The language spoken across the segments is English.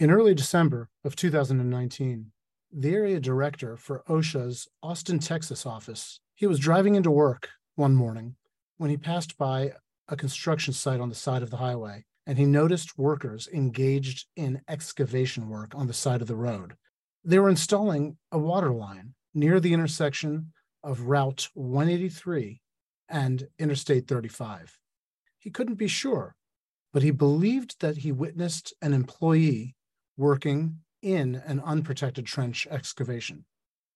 In early December of 2019, the area director for OSHA's Austin, Texas office, he was driving into work one morning when he passed by a construction site on the side of the highway and he noticed workers engaged in excavation work on the side of the road. They were installing a water line near the intersection of Route 183 and Interstate 35. He couldn't be sure, but he believed that he witnessed an employee working in an unprotected trench excavation.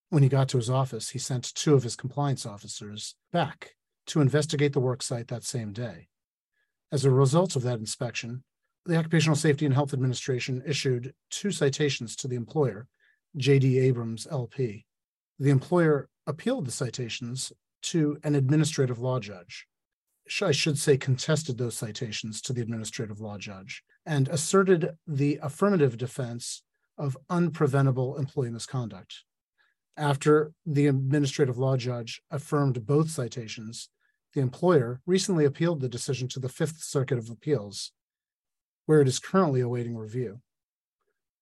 When he got to his office, he sent two of his compliance officers back to investigate the worksite that same day. As a result of that inspection, the Occupational Safety and Health Administration issued two citations to the employer, J.D. Abrams LP. The employer appealed the citations to an administrative law judge. I should say, contested those citations to the administrative law judge and asserted the affirmative defense of unpreventable employee misconduct. After the administrative law judge affirmed both citations, the employer recently appealed the decision to the Fifth Circuit of Appeals, where it is currently awaiting review.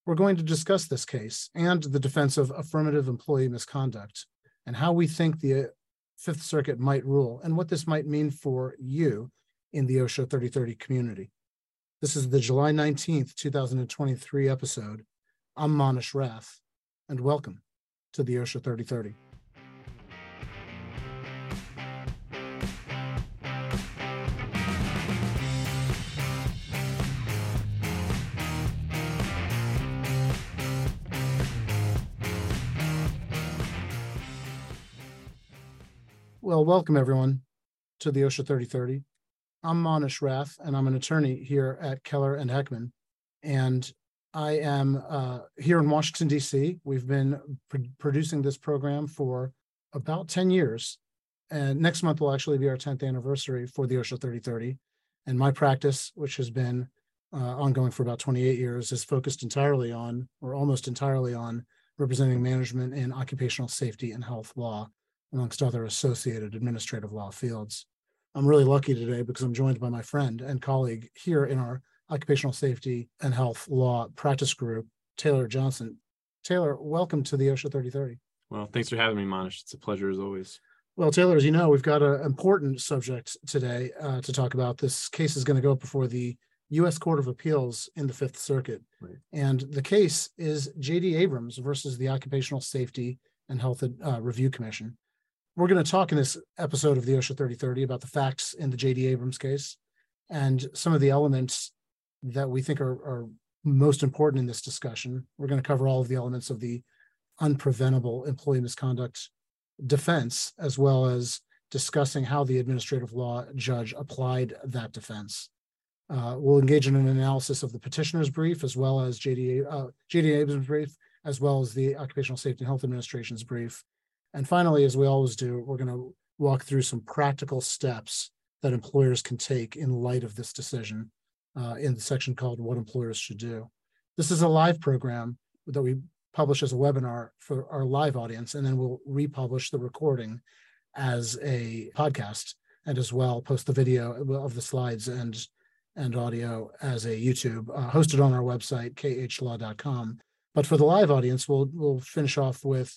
We're going to discuss this case and the defense of affirmative employee misconduct and how we think the Fifth Circuit might rule and what this might mean for you in the OSHA 3030 community. This is the July 19th, 2023 episode. I'm Manesh Rath, and welcome to the OSHA 3030. Well, welcome everyone to the OSHA 3030. I'm Manesh Rath, and I'm an attorney here at Keller and Heckman. And I am uh, here in Washington, D.C. We've been pr- producing this program for about 10 years. And next month will actually be our 10th anniversary for the OSHA 3030. And my practice, which has been uh, ongoing for about 28 years, is focused entirely on, or almost entirely on, representing management in occupational safety and health law amongst other associated administrative law fields. I'm really lucky today because I'm joined by my friend and colleague here in our occupational safety and health law practice group, Taylor Johnson. Taylor, welcome to the OSHA 3030. Well, thanks for having me, Manesh. It's a pleasure as always. Well, Taylor, as you know, we've got an important subject today uh, to talk about. This case is going to go before the U.S. Court of Appeals in the Fifth Circuit. Right. And the case is J.D. Abrams versus the Occupational Safety and Health uh, Review Commission. We're going to talk in this episode of the OSHA 3030 about the facts in the J.D. Abrams case and some of the elements that we think are, are most important in this discussion. We're going to cover all of the elements of the unpreventable employee misconduct defense, as well as discussing how the administrative law judge applied that defense. Uh, we'll engage in an analysis of the petitioner's brief, as well as JD, uh, JD Abrams' brief, as well as the Occupational Safety and Health Administration's brief, and finally, as we always do, we're going to walk through some practical steps that employers can take in light of this decision uh, in the section called What Employers Should Do. This is a live program that we publish as a webinar for our live audience, and then we'll republish the recording as a podcast and as well post the video of the slides and and audio as a YouTube uh, hosted on our website khlaw.com. But for the live audience, we'll we'll finish off with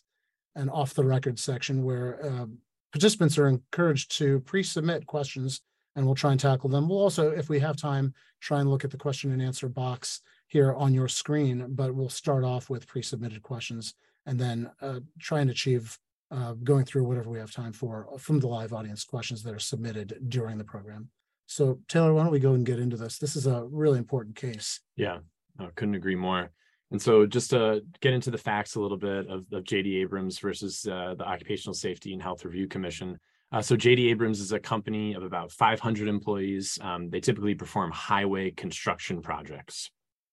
an off the record section where uh, participants are encouraged to pre-submit questions and we'll try and tackle them. We'll also, if we have time, try and look at the question and answer box here on your screen, but we'll start off with pre-submitted questions and then uh, try and achieve uh, going through whatever we have time for from the live audience questions that are submitted during the program. So Taylor, why don't we go and get into this? This is a really important case. Yeah, I couldn't agree more. And so, just to get into the facts a little bit of, of JD Abrams versus uh, the Occupational Safety and Health Review Commission. Uh, so, JD Abrams is a company of about 500 employees. Um, they typically perform highway construction projects.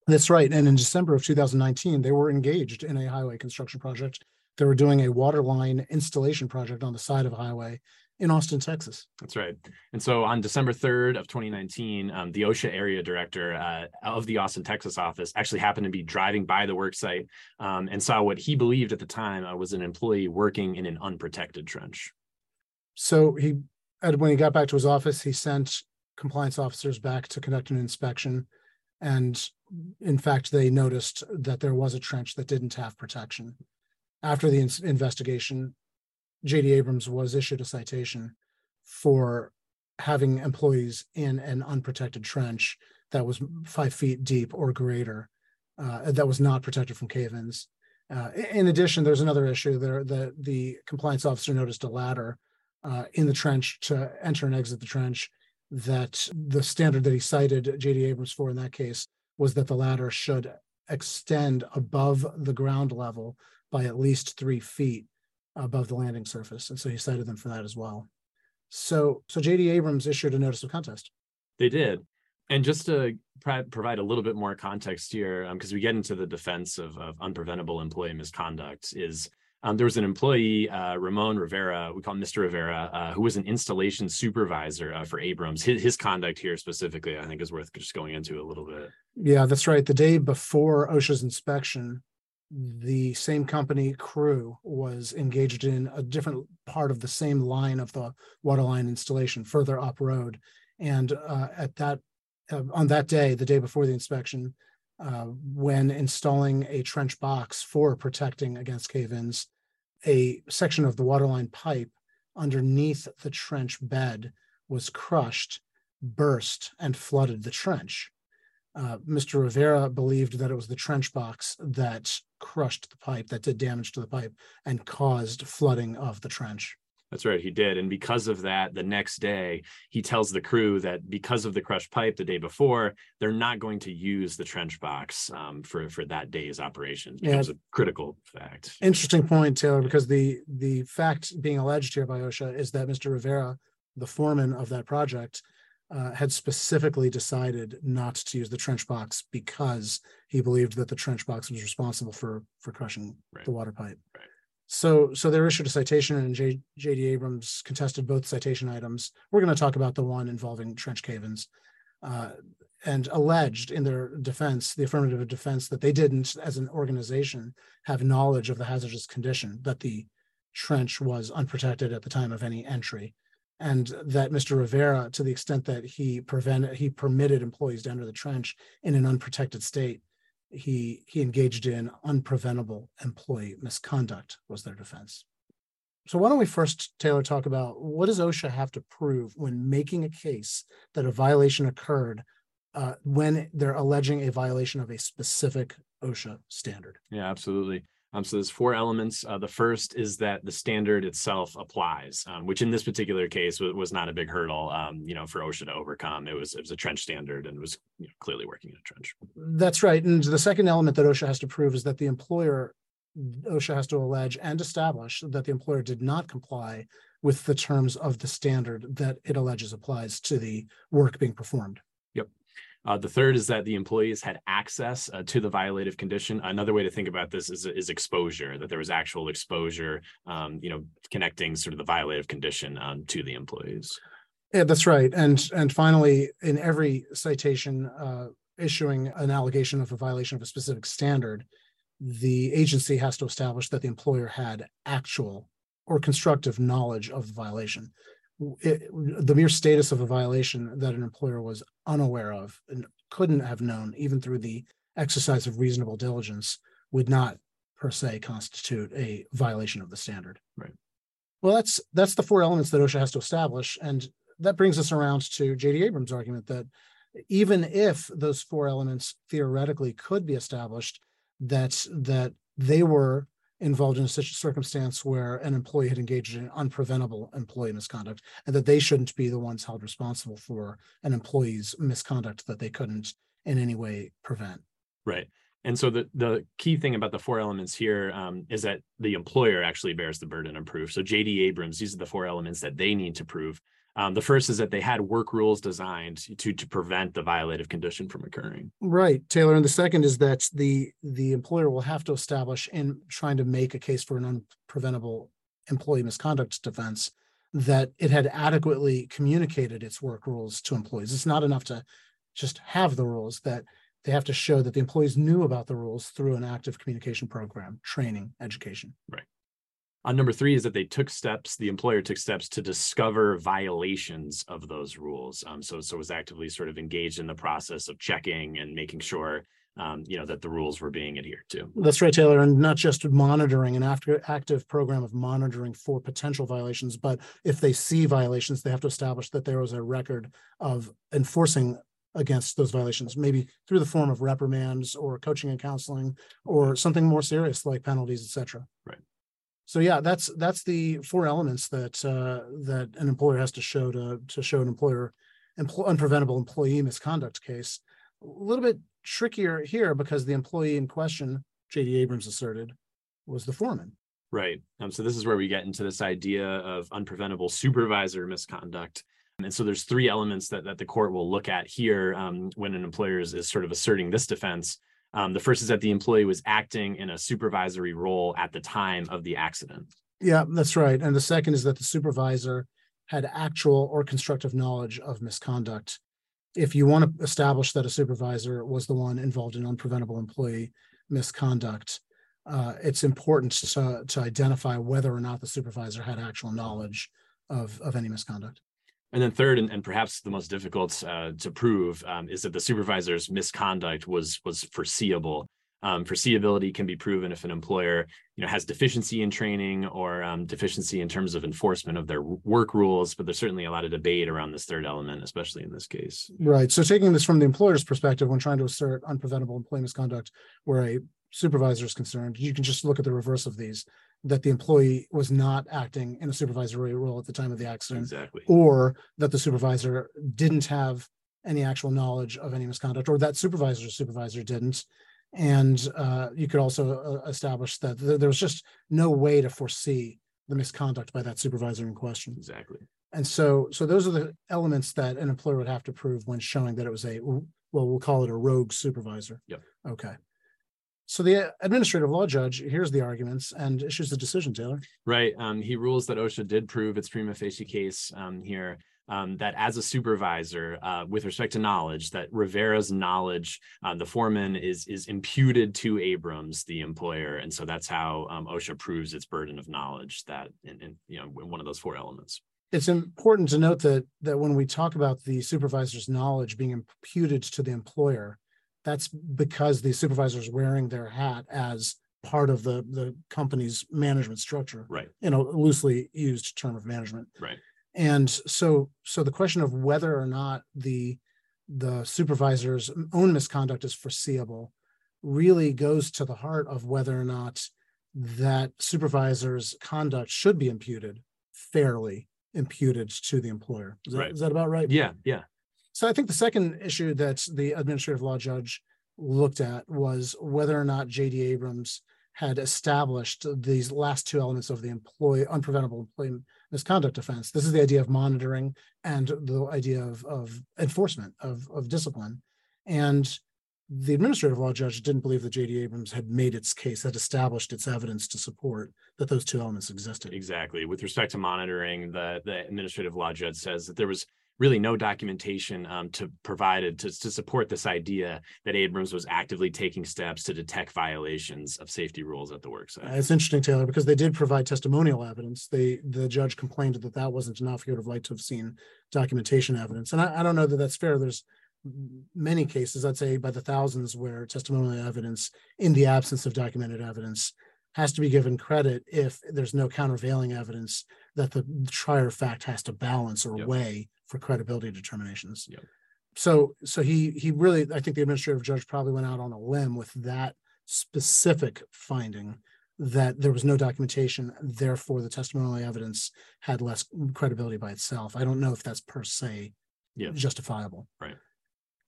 That's right. And in December of 2019, they were engaged in a highway construction project. They were doing a water line installation project on the side of a highway in Austin, Texas. That's right. And so on December 3rd of 2019, um, the OSHA area director uh, of the Austin, Texas office actually happened to be driving by the work site um, and saw what he believed at the time uh, was an employee working in an unprotected trench. So he, when he got back to his office, he sent compliance officers back to conduct an inspection. And in fact, they noticed that there was a trench that didn't have protection. After the ins- investigation, JD Abrams was issued a citation for having employees in an unprotected trench that was five feet deep or greater, uh, that was not protected from cave-ins. Uh, in addition, there's another issue there, the, the compliance officer noticed a ladder uh, in the trench to enter and exit the trench that the standard that he cited JD Abrams for in that case was that the ladder should extend above the ground level by at least three feet above the landing surface. And so he cited them for that as well. So, so JD Abrams issued a notice of contest. They did. And just to pro- provide a little bit more context here, because we get into the defense of, of unpreventable employee misconduct, is um, there was an employee, uh, Ramon Rivera, we call him Mr. Rivera, uh, who was an installation supervisor uh, for Abrams. His, his conduct here specifically, I think, is worth just going into a little bit. Yeah, that's right. The day before OSHA's inspection, the same company crew was engaged in a different part of the same line of the water line installation further up road. And uh, at that, uh, on that day, the day before the inspection, uh, when installing a trench box for protecting against cave-ins, a section of the water line pipe underneath the trench bed was crushed, burst, and flooded the trench uh, Mr. Rivera believed that it was the trench box that crushed the pipe, that did damage to the pipe and caused flooding of the trench. That's right, he did. And because of that, the next day, he tells the crew that because of the crushed pipe the day before, they're not going to use the trench box um, for, for that day's operation. It Yeah. becomes a critical fact. Interesting point, Taylor, because the the fact being alleged here by OSHA is that Mr. Rivera, the foreman of that project, uh, had specifically decided not to use the trench box because he believed that the trench box was responsible for for crushing Right. the water pipe. Right. So so they were issued a citation and J, JD Abrams contested both citation items. We're going to talk about the one involving trench cave-ins. Uh, and alleged in their defense, the affirmative defense, that they didn't, as an organization, have knowledge of the hazardous condition, that the trench was unprotected at the time of any entry. And that Mr. Rivera, to the extent that he prevented, he permitted employees to enter the trench in an unprotected state, he, he engaged in unpreventable employee misconduct was their defense. So why don't we first, Taylor, talk about what does OSHA have to prove when making a case that a violation occurred uh, when they're alleging a violation of a specific OSHA standard? Yeah, absolutely. Um, so there's four elements. Uh, the first is that the standard itself applies, um, which in this particular case was, not a big hurdle, um, you know, for OSHA to overcome. It was it was a trench standard and was you know, clearly working in a trench. That's right. And the second element that OSHA has to prove is that the employer, OSHA has to allege and establish that the employer did not comply with the terms of the standard that it alleges applies to the work being performed. Uh, the third is that the employees had access uh, to the violative condition. Another way to think about this is, is exposure, that there was actual exposure, um, you know, connecting sort of the violative condition um, to the employees. Yeah, that's right. And and finally, in every citation uh, issuing an allegation of a violation of a specific standard, the agency has to establish that the employer had actual or constructive knowledge of the violation. It- the mere status of a violation that an employer was unaware of and couldn't have known, even through the exercise of reasonable diligence, would not per se constitute a violation of the standard. Right. Well, that's that's the four elements that OSHA has to establish, and that brings us around to JD Abrams' argument that even if those four elements theoretically could be established, that that they were involved in such a circumstance where an employee had engaged in unpreventable employee misconduct, and that they shouldn't be the ones held responsible for an employee's misconduct that they couldn't in any way prevent. Right. And so the, the key thing about the four elements here um, is that the employer actually bears the burden of proof. So JD Abrams, these are the four elements that they need to prove. Um, the first is that they had work rules designed to to prevent the violative condition from occurring. Right, Taylor. And the second is that the the employer will have to establish in trying to make a case for an unpreventable employee misconduct defense that it had adequately communicated its work rules to employees. It's not enough to just have the rules that they have to show that the employees knew about the rules through an active communication program, training, education. On number three is that they took steps, the employer took steps to discover violations of those rules. Um, so, so was actively sort of engaged in the process of checking and making sure um, you know, that the rules were being adhered to. That's right, Taylor, and not just monitoring an after active program of monitoring for potential violations, but if they see violations, they have to establish that there was a record of enforcing against those violations, maybe through the form of reprimands or coaching and counseling or something more serious like penalties, etc. Right. So yeah, that's that's the four elements that uh, that an employer has to show to to show an employer empl- unpreventable employee misconduct case. A little bit trickier here because the employee in question, JD Abrams asserted, was the foreman. Right. Um, so this is where we get into this idea of unpreventable supervisor misconduct. And so there's three elements that, that the court will look at here um, when an employer is, is sort of asserting this defense. Um, the first is that the employee was acting in a supervisory role at the time of the accident. Yeah, that's right. And the second is that the supervisor had actual or constructive knowledge of misconduct. If you want to establish that a supervisor was the one involved in unpreventable employee misconduct, uh, it's important to, to identify whether or not the supervisor had actual knowledge of, of any misconduct. And then third, and, and perhaps the most difficult uh, to prove, um, is that the supervisor's misconduct was was foreseeable. Um, foreseeability can be proven if an employer, you know, has deficiency in training or um, deficiency in terms of enforcement of their work rules. But there's certainly a lot of debate around this third element, especially in this case. Right. So taking this from the employer's perspective, when trying to assert unpreventable employee misconduct, where a supervisor is concerned, you can just look at the reverse of these that the employee was not acting in a supervisory role at the time of the accident, Exactly. or that the supervisor didn't have any actual knowledge of any misconduct, or that supervisor's supervisor didn't. And uh, you could also uh, establish that th- there was just no way to foresee the misconduct by that supervisor in question. Exactly. And so, so those are the elements that an employer would have to prove when showing that it was a, well, we'll call it a rogue supervisor. Yep. Okay. So the administrative law judge hears the arguments and issues the decision, Taylor. Right. Um, he rules that OSHA did prove its prima facie case um, here. Um, that as a supervisor, uh, with respect to knowledge, that Rivera's knowledge, uh, the foreman is is imputed to Abrams, the employer, and so that's how um, OSHA proves its burden of knowledge. That in, in you know one of those four elements. It's important to note that that when we talk about the supervisor's knowledge being imputed to the employer, that's because the supervisor is wearing their hat as part of the the company's management structure. Right. You know, loosely used term of management. Right. And so, so the question of whether or not the the supervisor's own misconduct is foreseeable really goes to the heart of whether or not that supervisor's conduct should be imputed fairly imputed to the employer. Is that, Right. is that about right? Yeah. Yeah. So I think the second issue that the administrative law judge looked at was whether or not JD Abrams had established these last two elements of the employee unpreventable employee misconduct offense. This is the idea of monitoring and the idea of, of enforcement of, of discipline. And the administrative law judge didn't believe that JD Abrams had made its case, had established its evidence to support that those two elements existed. Exactly. With respect to monitoring, the the administrative law judge says that there was really no documentation um, to provided to, to support this idea that Abrams was actively taking steps to detect violations of safety rules at the work site. Uh, It's interesting, Taylor, because they did provide testimonial evidence. They, the judge complained that that wasn't enough. He would have liked to have seen documentation evidence. And I, I don't know that that's fair. There's many cases, I'd say by the thousands, where testimonial evidence in the absence of documented evidence has to be given credit if there's no countervailing evidence that the trier of fact has to balance or Yep. weigh for credibility determinations. Yep. So, so he, he really, I think the administrative judge probably went out on a limb with that specific finding that there was no documentation, therefore the testimonial evidence had less credibility by itself. I don't know if that's per se Yeah. justifiable. Right.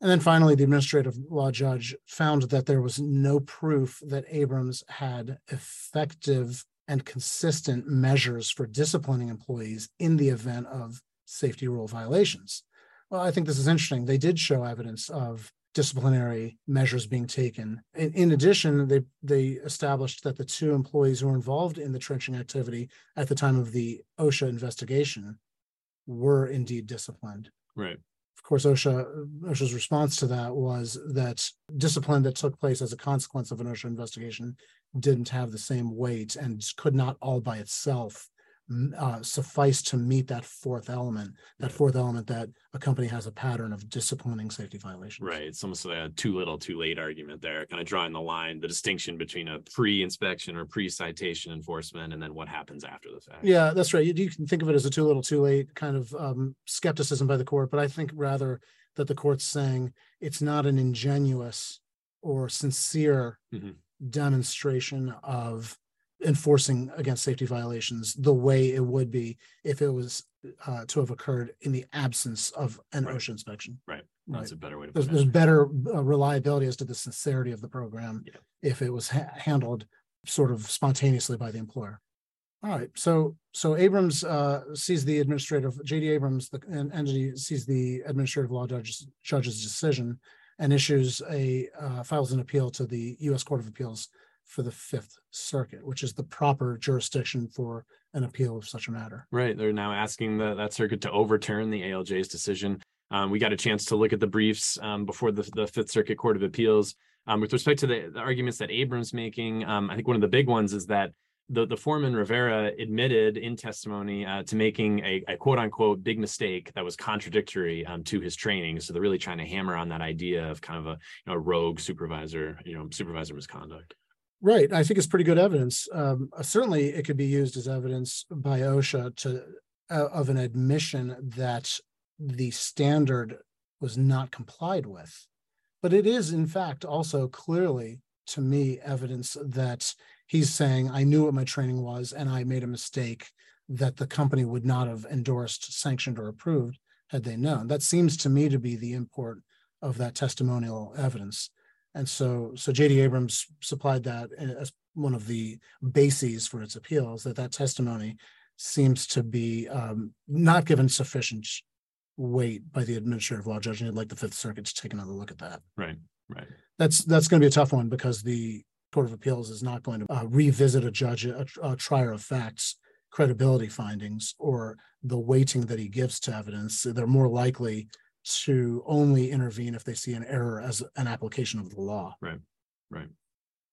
And then finally, the administrative law judge found that there was no proof that Abrams had effective and consistent measures for disciplining employees in the event of safety rule violations. Well, I think this is interesting. They did show evidence of disciplinary measures being taken. In, in addition, they they established that the two employees who were involved in the trenching activity at the time of the OSHA investigation were indeed disciplined. Right. Of course, OSHA OSHA's response to that was that discipline that took place as a consequence of an OSHA investigation didn't have the same weight and could not all by itself uh, suffice to meet that fourth element, that fourth element that a company has a pattern of disciplining safety violations. Right. It's almost like a too little, too late argument there, kind of drawing the line, the distinction between a pre-inspection or pre-citation enforcement and then what happens after the fact. Yeah, that's right. You, you can think of it as a too little, too late kind of um, skepticism by the court, but I think rather that the court's saying it's not an ingenuous or sincere Mhm. demonstration of enforcing against safety violations the way it would be if it was uh, to have occurred in the absence of an Right. OSHA inspection. Right. Right. That's a better way to There's, there's better uh, reliability as to the sincerity of the program Yeah. if it was ha- handled sort of spontaneously by the employer. All right, so, so Abrams uh, sees the administrative, JD Abrams, the en- entity sees the administrative law judge's, judge's decision and issues a, uh, files an appeal to the US Court of Appeals for the Fifth Circuit, which is the proper jurisdiction for an appeal of such a matter. Right. They're now asking the, that circuit to overturn the ALJ's decision. Um, we got a chance to look at the briefs um, before the, the Fifth Circuit Court of Appeals. Um, with respect to the, the arguments that Abrams making, um, I think one of the big ones is that the, the foreman Rivera admitted in testimony uh, to making a, a quote unquote big mistake that was contradictory um, to his training. So they're really trying to hammer on that idea of kind of a you know rogue supervisor, you know, supervisor misconduct. Right, I think it's pretty good evidence. Um, uh, certainly it could be used as evidence by OSHA to, uh, of an admission that the standard was not complied with. But it is in fact also clearly, to me, evidence that he's saying, I knew what my training was and I made a mistake that the company would not have endorsed, sanctioned, or approved had they known. That seems to me to be the import of that testimonial evidence. And so, so JD Abrams supplied that as one of the bases for its appeals, that that testimony seems to be um, not given sufficient weight by the administrative law judge, and I'd like the Fifth Circuit to take another look at that. Right. Right. That's, that's going to be a tough one because the Court of Appeals is not going to uh, revisit a judge, a, a trier of facts credibility findings or the weighting that he gives to evidence. They're more likely to only intervene if they see an error as an application of the law. Right. Right.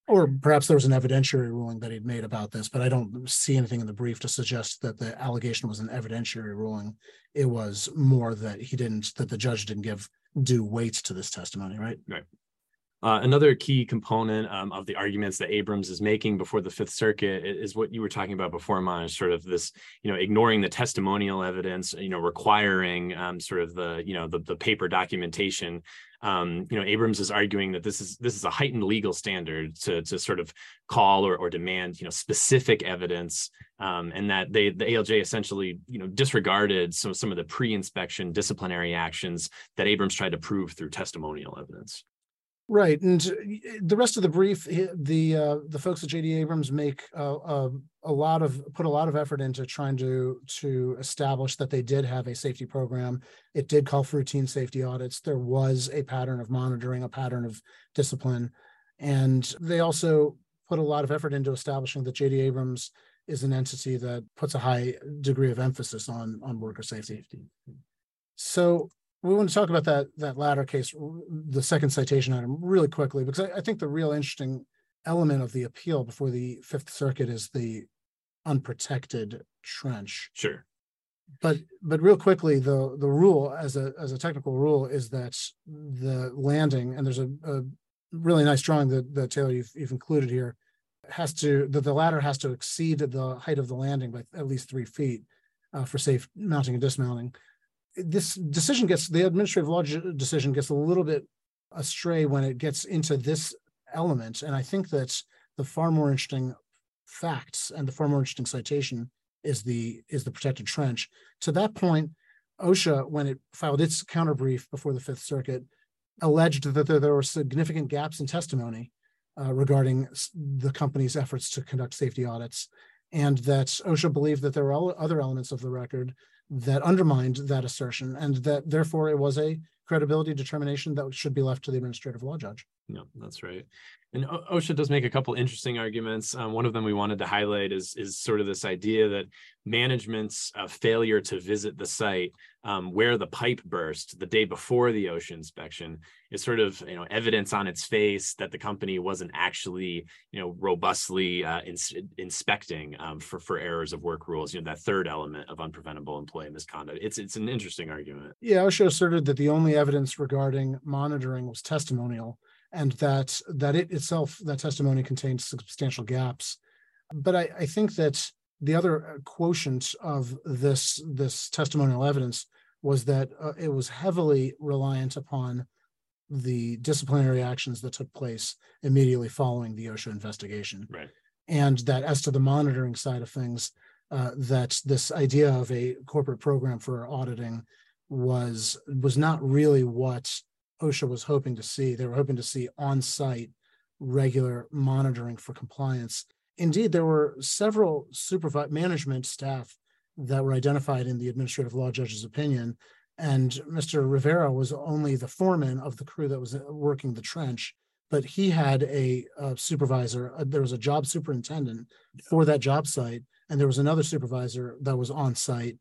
Or perhaps there was an evidentiary ruling that he'd made about this, but I don't see anything in the brief to suggest that the allegation was an evidentiary ruling. It was more that he didn't, that the judge didn't give due weight to this testimony, right, right? Uh, another key component um, of the arguments that Abrams is making before the Fifth Circuit is what you were talking about before, Maj, sort of this, you know, ignoring the testimonial evidence, you know, requiring um, sort of the, you know, the, the paper documentation. Um, you know, Abrams is arguing that this is this is a heightened legal standard to to sort of call or, or demand, you know, specific evidence, um, and that they the ALJ essentially, you know, disregarded some some of the pre-inspection disciplinary actions that Abrams tried to prove through testimonial evidence. Right, and uh, the rest of the brief, the uh, the folks at JD Abrams make uh, uh, a lot of put a lot of effort into trying to to establish that they did have a safety program. It did call for routine safety audits. There was a pattern of monitoring, a pattern of discipline, and they also put a lot of effort into establishing that JD Abrams is an entity that puts a high degree of emphasis on on worker safety. So we want to talk about that that latter case, the second citation item, really quickly, because I, I think the real interesting element of the appeal before the Fifth Circuit is the unprotected trench. Sure. But but real quickly, the the rule as a as a technical rule is that the landing, and there's a, a really nice drawing that that Taylor you've you've included here, has to that the ladder has to exceed the height of the landing by at least three feet uh, for safe mounting and dismounting this decision gets the administrative law decision gets a little bit astray when it gets into this element. And i think that the far more interesting facts and the far more interesting citation is the is the protected trench. To that point osha when it filed its counter brief before the fifth circuit alleged that there, there were significant gaps in testimony uh, regarding the company's efforts to conduct safety audits and that osha believed that there were other elements of the record that undermined that assertion and that therefore it was a credibility determination that should be left to the administrative law judge. No, that's right. And OSHA does make a couple interesting arguments. Um, one of them we wanted to highlight is is sort of this idea that management's uh, failure to visit the site um, where the pipe burst the day before the OSHA inspection is sort of you know evidence on its face that the company wasn't actually you know robustly uh, ins- inspecting um, for for errors of work rules. You know that third element of unpreventable employee misconduct. It's it's an interesting argument. Yeah, OSHA asserted that the only evidence regarding monitoring was testimonial and that that it itself that testimony contained substantial gaps but I, I think that the other uh, quotient of this this testimonial evidence was that uh, it was heavily reliant upon the disciplinary actions that took place immediately following the OSHA investigation. Right. And that as to the monitoring side of things, uh, that this idea of a corporate program for auditing was was not really what OSHA was hoping to see. They were hoping to see on-site regular monitoring for compliance. Indeed, there were several supervised management staff that were identified in the administrative law judge's opinion. And Mr. Rivera was only the foreman of the crew that was working the trench, but he had a, a supervisor. Uh, there was a job superintendent for that job site, and there was another supervisor that was on site,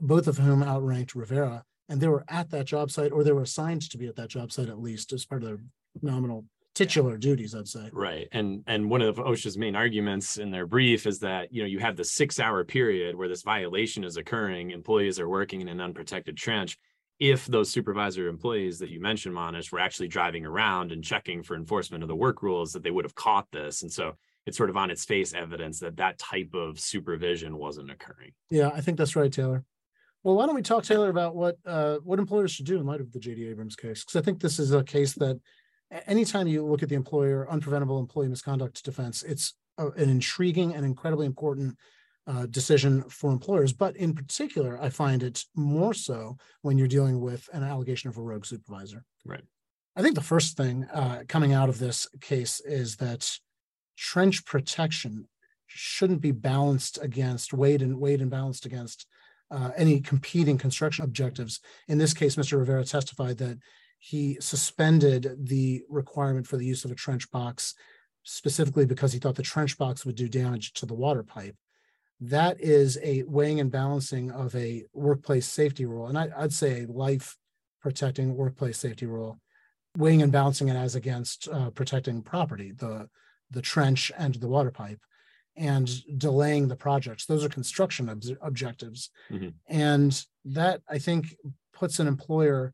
both of whom outranked Rivera and they were at that job site or they were assigned to be at that job site at least as part of their nominal titular duties i'd say. Right and and one of osha's main arguments in their brief is that you know you have the six hour period where this violation is occurring employees are working in an unprotected trench if those supervisor employees that you mentioned Manesh were actually driving around and checking for enforcement of the work rules that they would have caught this and so it's sort of on its face evidence that that type of supervision wasn't occurring. Yeah i think that's right taylor well, why don't we talk, Taylor, about what uh, what employers should do in light of the J.D. Abrams case? Because I think this is a case that anytime you look at the employer unpreventable employee misconduct defense, it's a, an intriguing and incredibly important uh, decision for employers. But in particular, I find it more so when you're dealing with an allegation of a rogue supervisor. Right. I think the first thing uh, coming out of this case is that trench protection shouldn't be balanced against weighed and weighed and balanced against uh, any competing construction objectives. In this case, Mr. Rivera testified that he suspended the requirement for the use of a trench box specifically because he thought the trench box would do damage to the water pipe. That is a weighing and balancing of a workplace safety rule, and I, would say a life protecting workplace safety rule, weighing and balancing it as against uh, protecting property, the the trench and the water pipe and delaying the projects. Those are construction ob- objectives. Mm-hmm. And that I think puts an employer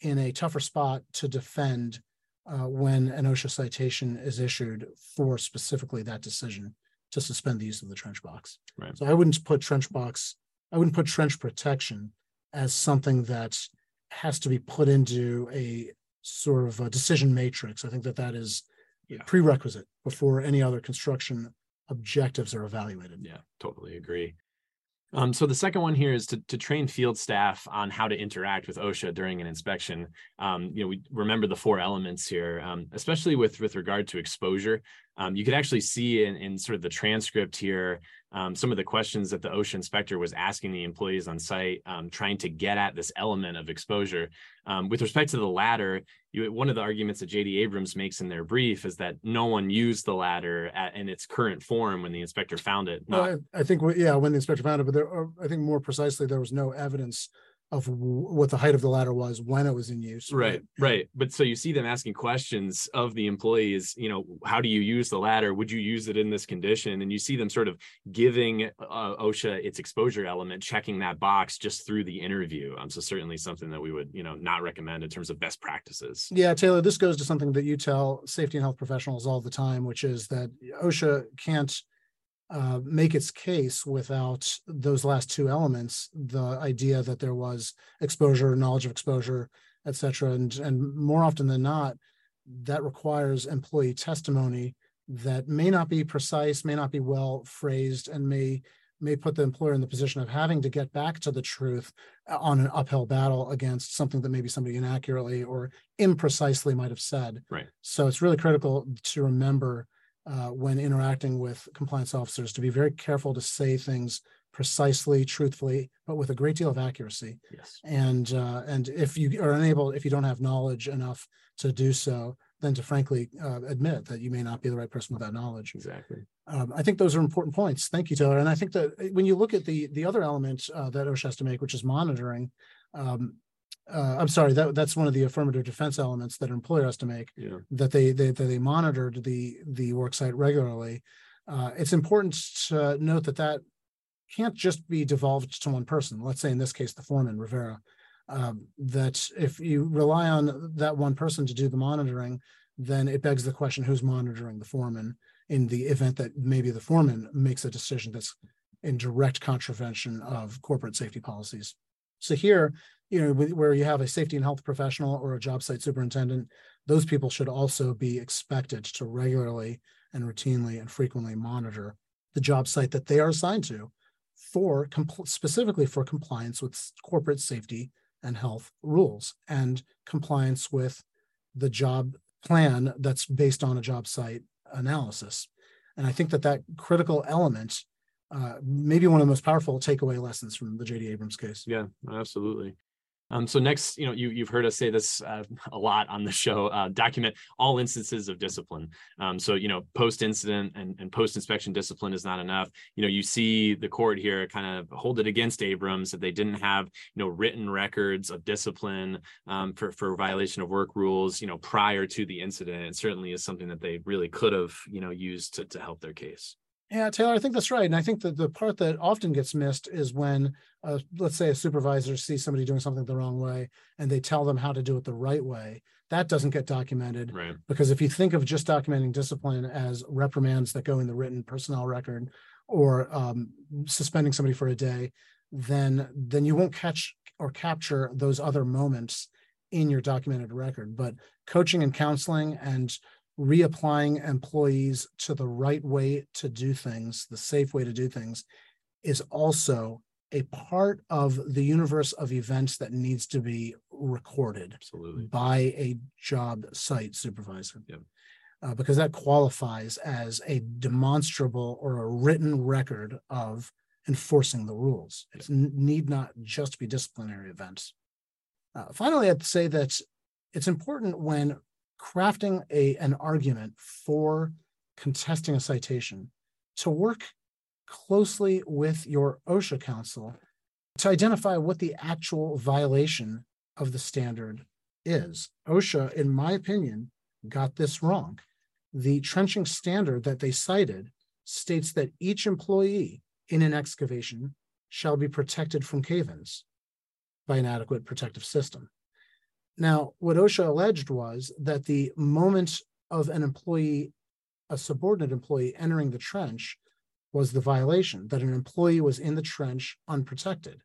in a tougher spot to defend uh, when an OSHA citation is issued for specifically that decision to suspend the use of the trench box. Right. So I wouldn't put trench box, I wouldn't put trench protection as something that has to be put into a sort of a decision matrix. I think that that is yeah. prerequisite before any other construction objectives are evaluated. Yeah, totally agree. Um, so the second one here is to, to train field staff on how to interact with OSHA during an inspection. Um, you know, we remember the four elements here, um, especially with with regard to exposure. Um, you could actually see in, in sort of the transcript here um, some of the questions that the OSHA inspector was asking the employees on site, um, trying to get at this element of exposure. Um, with respect to the ladder, you, one of the arguments that JD Abrams makes in their brief is that no one used the ladder at, in its current form when the inspector found it. Not... Well, I, I, think, yeah, when the inspector found it, but there, I think more precisely, there was no evidence of what the height of the ladder was when it was in use. Right, right. But so you see them asking questions of the employees, you know, how do you use the ladder? Would you use it in this condition? And you see them sort of giving uh, OSHA its exposure element, checking that box just through the interview. Um, so certainly something that we would, you know, not recommend in terms of best practices. Yeah, Taylor, this goes to something that you tell safety and health professionals all the time, which is that OSHA can't uh, make its case without those last two elements the idea that there was exposure knowledge of exposure et cetera and, and more often than not that requires employee testimony that may not be precise may not be well phrased and may may put the employer in the position of having to get back to the truth on an uphill battle against something that maybe somebody inaccurately or imprecisely might have said. Right. So it's really critical to remember uh, when interacting with compliance officers to be very careful to say things precisely, truthfully, but with a great deal of accuracy. Yes. And uh, and if you are unable, if you don't have knowledge enough to do so, then to frankly uh, admit that you may not be the right person with that knowledge. Exactly. Um, I think those are important points. Thank you, Taylor. And I think that uh, when you look at the the other element uh, that OSHA has to make, which is monitoring, um, uh, I'm sorry, that that's one of the affirmative defense elements that an employer has to make. Yeah. That they they that they monitored the the work site regularly. Uh, it's important to note that that can't just be devolved to one person. Let's say in this case, the foreman Rivera. Um, that if you rely on that one person to do the monitoring, then it begs the question: Who's monitoring the foreman in the event that maybe the foreman makes a decision that's in direct contravention of corporate safety policies? So here, you know, where you have a safety and health professional or a job site superintendent, those people should also be expected to regularly and routinely and frequently monitor the job site that they are assigned to for specifically for compliance with corporate safety and health rules and compliance with the job plan that's based on a job site analysis. And I think that that critical element uh, maybe one of the most powerful takeaway lessons from the JD Abrams case. Yeah, absolutely. Um, so next, you know, you you've heard us say this uh, a lot on the show. Uh, document all instances of discipline. Um, so you know, post incident and, and post inspection discipline is not enough. You know, you see the court here kind of hold it against Abrams that they didn't have you know written records of discipline um, for for violation of work rules. You know, prior to the incident, it certainly is something that they really could have you know used to to help their case. Yeah, Taylor, I think that's right. And I think that the part that often gets missed is when, uh, let's say, a supervisor sees somebody doing something the wrong way and they tell them how to do it the right way. That doesn't get documented. Right. Because if you think of just documenting discipline as reprimands that go in the written personnel record or um, suspending somebody for a day, then then you won't catch or capture those other moments in your documented record. But coaching and counseling and reapplying employees to the right way to do things, the safe way to do things, is also a part of the universe of events that needs to be recorded Absolutely. by a job site supervisor. Yep. Uh, because that qualifies as a demonstrable or a written record of enforcing the rules. It need not just be disciplinary events. Uh, finally, I'd say that it's important when crafting a an argument for contesting a citation to work closely with your OSHA counsel to identify what the actual violation of the standard is. OSHA, in my opinion, got this wrong. The trenching standard that they cited states that each employee in an excavation shall be protected from cave-ins by an adequate protective system. Now, what OSHA alleged was that the moment of an employee, a subordinate employee entering the trench, was the violation, that an employee was in the trench unprotected.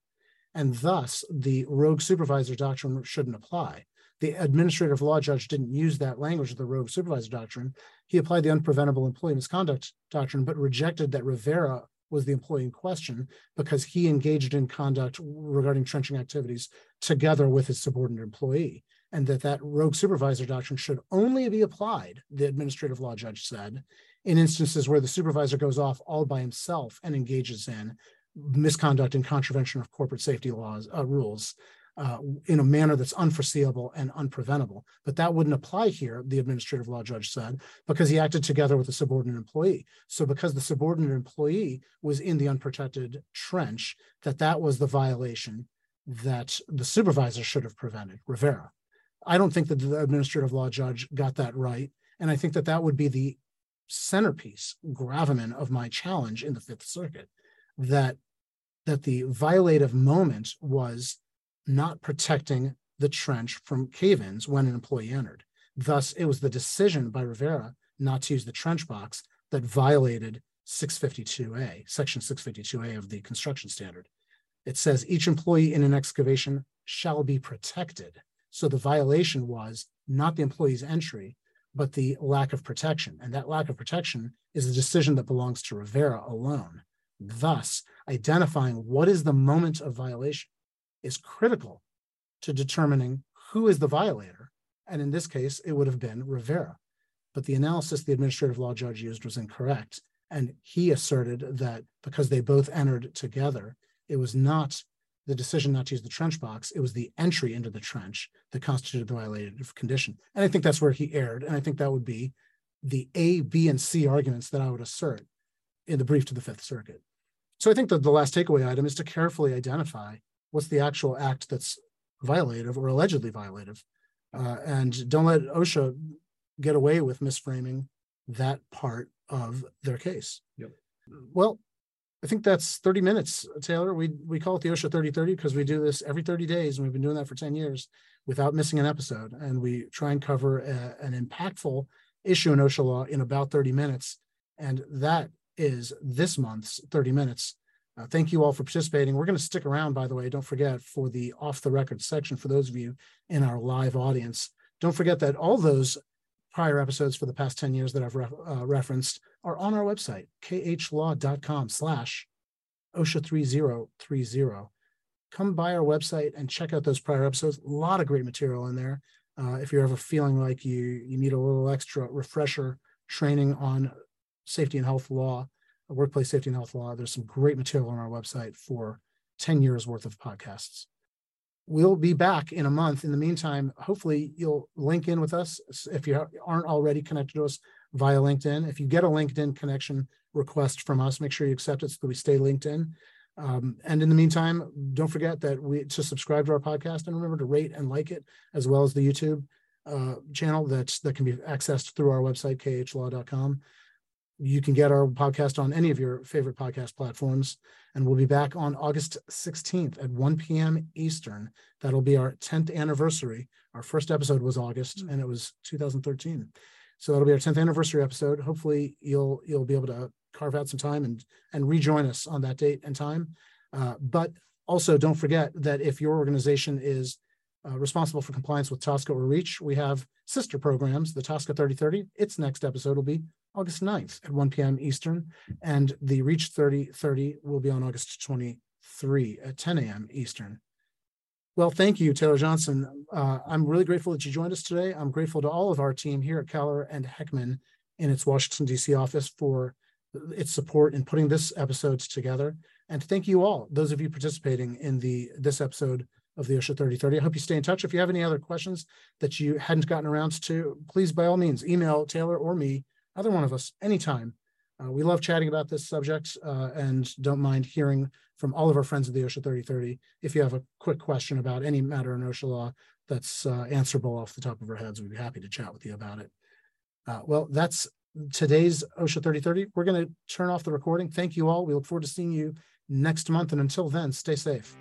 And thus, the rogue supervisor doctrine shouldn't apply. The administrative law judge didn't use that language of the rogue supervisor doctrine. He applied the unpreventable employee misconduct doctrine, but rejected that Rivera was the employee in question because he engaged in conduct regarding trenching activities together with his subordinate employee and that that rogue supervisor doctrine should only be applied the administrative law judge said in instances where the supervisor goes off all by himself and engages in misconduct and contravention of corporate safety laws uh, rules uh, in a manner that's unforeseeable and unpreventable. But that wouldn't apply here, the administrative law judge said, because he acted together with a subordinate employee. So because the subordinate employee was in the unprotected trench, that that was the violation that the supervisor should have prevented, Rivera. I don't think that the administrative law judge got that right. And I think that that would be the centerpiece, gravamen of my challenge in the Fifth Circuit, that that the violative moment was not protecting the trench from cave-ins when an employee entered. Thus, it was the decision by Rivera not to use the trench box that violated 652A, section 652A of the construction standard. It says each employee in an excavation shall be protected. So the violation was not the employee's entry, but the lack of protection. And that lack of protection is a decision that belongs to Rivera alone. Thus, identifying what is the moment of violation is critical to determining who is the violator. And in this case, it would have been Rivera. But the analysis the administrative law judge used was incorrect. And he asserted that because they both entered together, it was not the decision not to use the trench box. It was the entry into the trench that constituted the violative condition. And I think that's where he erred. And I think that would be the A, B, and C arguments that I would assert in the brief to the Fifth Circuit. So I think that the last takeaway item is to carefully identify what's the actual act that's violative or allegedly violative. Uh, and don't let OSHA get away with misframing that part of their case. Yep. Well, I think that's 30 minutes, Taylor. We we call it the OSHA 3030 because we do this every 30 days and we've been doing that for 10 years without missing an episode. And we try and cover a, an impactful issue in OSHA law in about 30 minutes. And that is this month's 30 minutes. Uh, thank you all for participating. We're going to stick around, by the way, don't forget, for the off the record section for those of you in our live audience. Don't forget that all those prior episodes for the past 10 years that I've re- uh, referenced are on our website, khlaw.com slash OSHA 3030. Come by our website and check out those prior episodes. A lot of great material in there. Uh, if you're ever feeling like you, you need a little extra refresher training on safety and health law, workplace safety and health law, there's some great material on our website for 10 years worth of podcasts we'll be back in a month. In the meantime, hopefully you'll link in with us if you aren't already connected to us via LinkedIn. If you get a LinkedIn connection request from us, make sure you accept it so that we stay linked in. Um, and in the meantime, don't forget that we to subscribe to our podcast and remember to rate and like it, as well as the YouTube uh, channel that that can be accessed through our website khlaw.com. You can get our podcast on any of your favorite podcast platforms. And we'll be back on August 16th at 1 p.m. Eastern. That'll be our 10th anniversary. Our first episode was August and it was 2013. So that'll be our 10th anniversary episode. Hopefully you'll you'll be able to carve out some time and and rejoin us on that date and time. Uh, but also don't forget that if your organization is uh, responsible for compliance with TSCA or REACH, we have sister programs, the TSCA 3030. Its next episode will be August 9th at 1 p.m. Eastern, and the Reach 3030 will be on August 23 at 10 a.m. Eastern. Well, thank you, Taylor Johnson. Uh, I'm really grateful that you joined us today. I'm grateful to all of our team here at Keller and Heckman in its Washington, D.C. office for its support in putting this episode together. And thank you all, those of you participating in the this episode of the OSHA 3030. I hope you stay in touch. If you have any other questions that you hadn't gotten around to, please by all means email Taylor or me either one of us, anytime. Uh, we love chatting about this subject uh, and don't mind hearing from all of our friends at the OSHA 3030 if you have a quick question about any matter in OSHA law that's uh, answerable off the top of our heads. We'd be happy to chat with you about it. Uh, well, that's today's OSHA 3030. We're going to turn off the recording. Thank you all. We look forward to seeing you next month. And until then, stay safe.